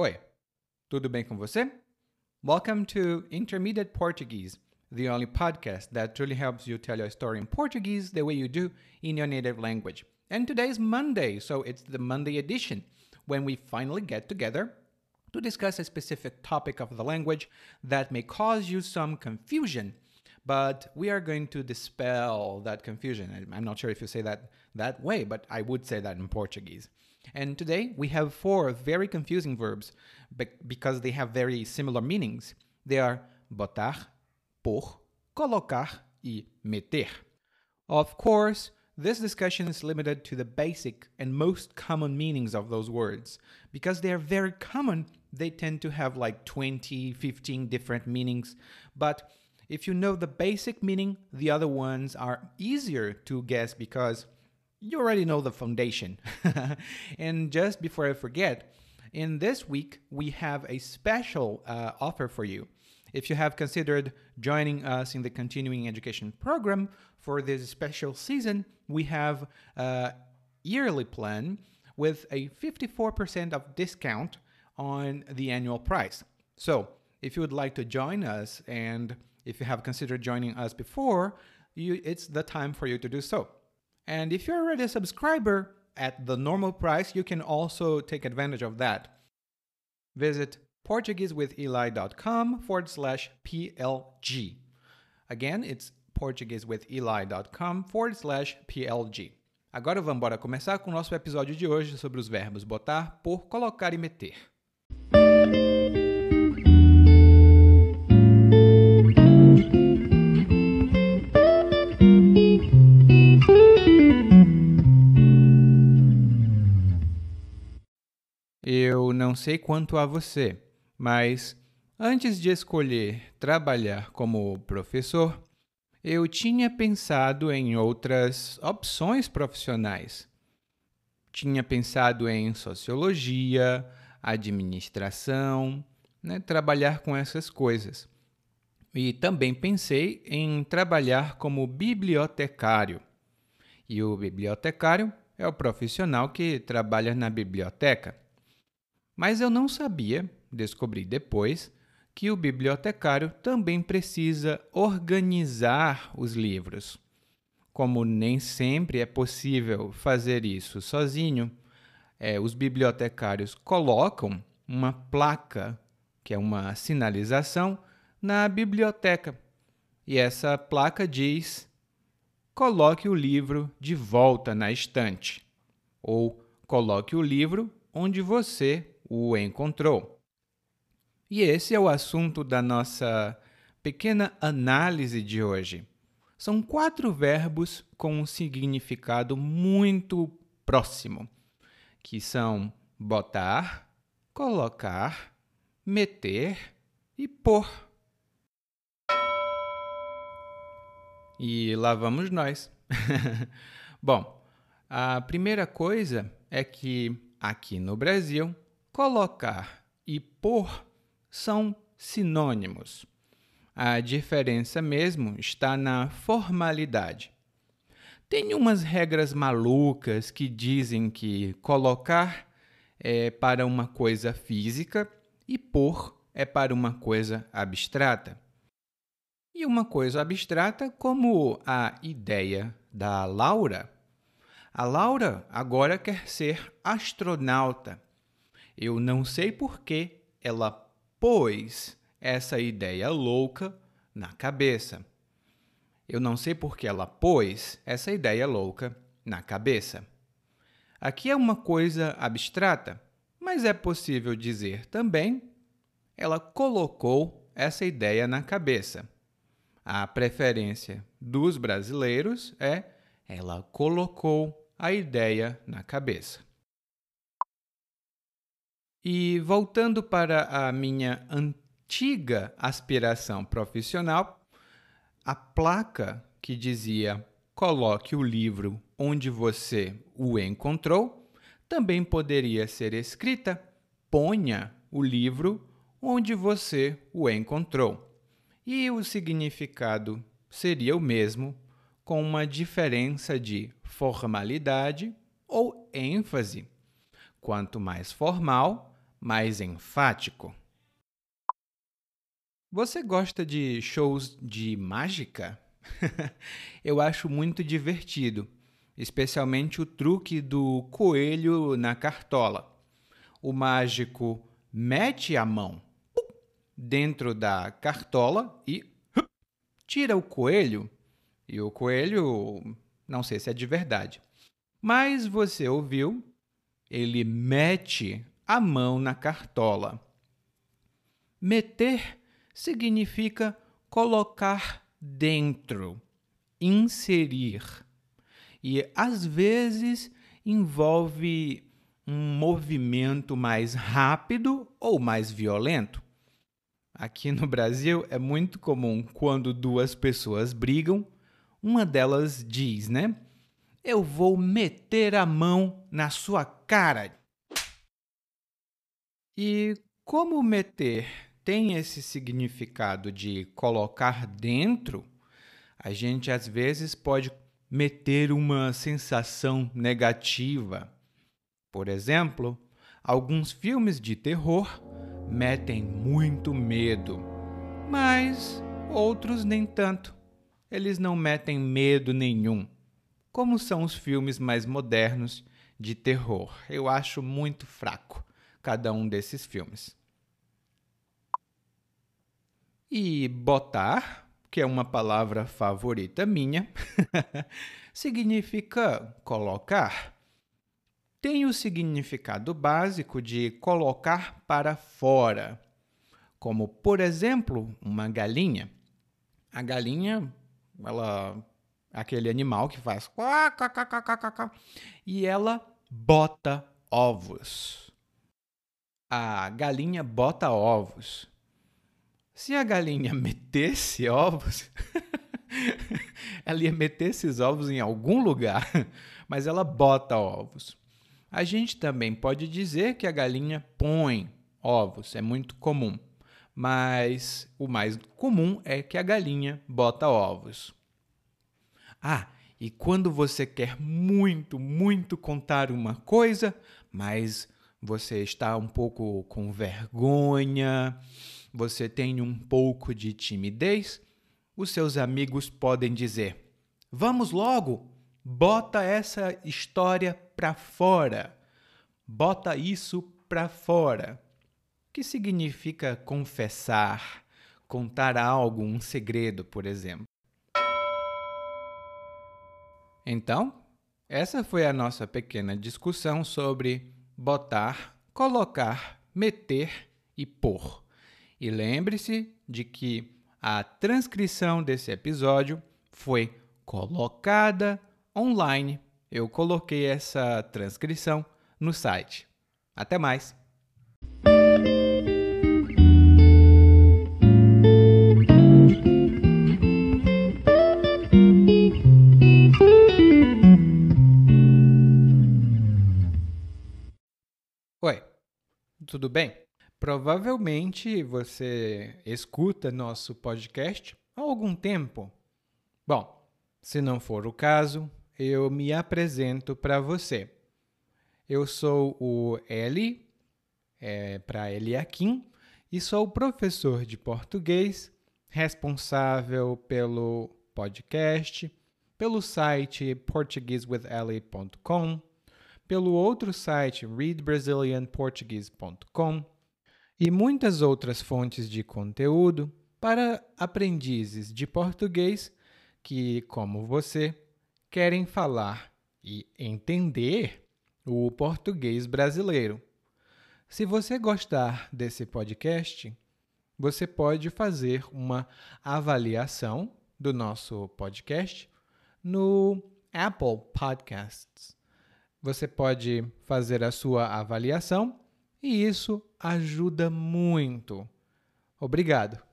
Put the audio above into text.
Oi, tudo bem com você? Welcome to Intermediate Portuguese, the only podcast that truly helps you tell your story in Portuguese the way you do in your native language. And today is Monday, so it's the Monday edition when we finally get together to discuss a specific topic of the language that may cause you some confusion. But we are going to dispel that confusion. I'm not sure if you say that that way, but I would say that in Portuguese. And today we have four very confusing verbs because they have very similar meanings. They are botar, pôr, colocar, e meter. Of course, this discussion is limited to the basic and most common meanings of those words. Because they are very common, they tend to have like 20, 15 different meanings. But if you know the basic meaning, the other ones are easier to guess because you already know the foundation. and just before I forget, in this week, we have a special uh, offer for you. If you have considered joining us in the continuing education program for this special season, we have a yearly plan with a 54% of discount on the annual price. So, if you would like to join us and if you have considered joining us before, you, it's the time for you to do so. And if you're already a subscriber at the normal price, you can also take advantage of that. Visit PortugueseWithEli.com forward slash PLG. Again, it's PortugueseWithEli.com forward slash PLG. Agora vamos embora começar com o nosso episódio de hoje sobre os verbos botar, por, colocar e meter. Sei quanto a você, mas antes de escolher trabalhar como professor, eu tinha pensado em outras opções profissionais. Tinha pensado em sociologia, administração, né, trabalhar com essas coisas. E também pensei em trabalhar como bibliotecário. E o bibliotecário é o profissional que trabalha na biblioteca. Mas eu não sabia, descobri depois, que o bibliotecário também precisa organizar os livros. Como nem sempre é possível fazer isso sozinho, é, os bibliotecários colocam uma placa, que é uma sinalização, na biblioteca. E essa placa diz: coloque o livro de volta na estante, ou coloque o livro onde você o encontrou. E esse é o assunto da nossa pequena análise de hoje. São quatro verbos com um significado muito próximo, que são botar, colocar, meter e pôr. E lá vamos nós. Bom, a primeira coisa é que aqui no Brasil, colocar e pôr são sinônimos. A diferença mesmo está na formalidade. Tem umas regras malucas que dizem que colocar é para uma coisa física e pôr é para uma coisa abstrata. E uma coisa abstrata, como a ideia da Laura. A Laura agora quer ser astronauta. Eu não sei por que ela pôs essa ideia louca na cabeça. Eu não sei por que ela pôs essa ideia louca na cabeça. Aqui é uma coisa abstrata, mas é possível dizer também ela colocou essa ideia na cabeça. A preferência dos brasileiros é ela colocou a ideia na cabeça. E voltando para a minha antiga aspiração profissional, a placa que dizia coloque o livro onde você o encontrou também poderia ser escrita ponha o livro onde você o encontrou. E o significado seria o mesmo, com uma diferença de formalidade ou ênfase. Quanto mais formal, mais enfático. Você gosta de shows de mágica? Eu acho muito divertido, especialmente o truque do coelho na cartola. O mágico mete a mão dentro da cartola e tira o coelho. E o coelho, não sei se é de verdade, mas você ouviu, ele mete a mão na cartola. Meter significa colocar dentro, inserir. E às vezes envolve um movimento mais rápido ou mais violento. Aqui no Brasil é muito comum quando duas pessoas brigam, uma delas diz, né? Eu vou meter a mão na sua cara. E como meter tem esse significado de colocar dentro, a gente às vezes pode meter uma sensação negativa. Por exemplo, alguns filmes de terror metem muito medo, mas outros nem tanto. Eles não metem medo nenhum, como são os filmes mais modernos de terror. Eu acho muito fraco cada um desses filmes. E botar, que é uma palavra favorita minha, significa colocar. Tem o significado básico de colocar para fora, como, por exemplo, uma galinha. A galinha, ela aquele animal que faz e ela bota ovos. A galinha bota ovos. Se a galinha metesse ovos, ela ia meter esses ovos em algum lugar, mas ela bota ovos. A gente também pode dizer que a galinha põe ovos, é muito comum, mas o mais comum é que a galinha bota ovos. Ah, e quando você quer muito, muito contar uma coisa, mas você está um pouco com vergonha, você tem um pouco de timidez, os seus amigos podem dizer: Vamos logo, bota essa história para fora. Bota isso para fora. Que significa confessar, contar algo, um segredo, por exemplo. Então, essa foi a nossa pequena discussão sobre botar, colocar, meter e pôr. E lembre-se de que a transcrição desse episódio foi colocada online. Eu coloquei essa transcrição no site. Até mais! Tudo bem? Provavelmente você escuta nosso podcast há algum tempo. Bom, se não for o caso, eu me apresento para você. Eu sou o Eli, é, para Eliakim, e sou professor de português, responsável pelo podcast, pelo site portuguesewitheli.com, pelo outro site readbrazilianportuguese.com e muitas outras fontes de conteúdo para aprendizes de português que, como você, querem falar e entender o português brasileiro. Se você gostar desse podcast, você pode fazer uma avaliação do nosso podcast no Apple Podcasts. Você pode fazer a sua avaliação e isso ajuda muito. Obrigado.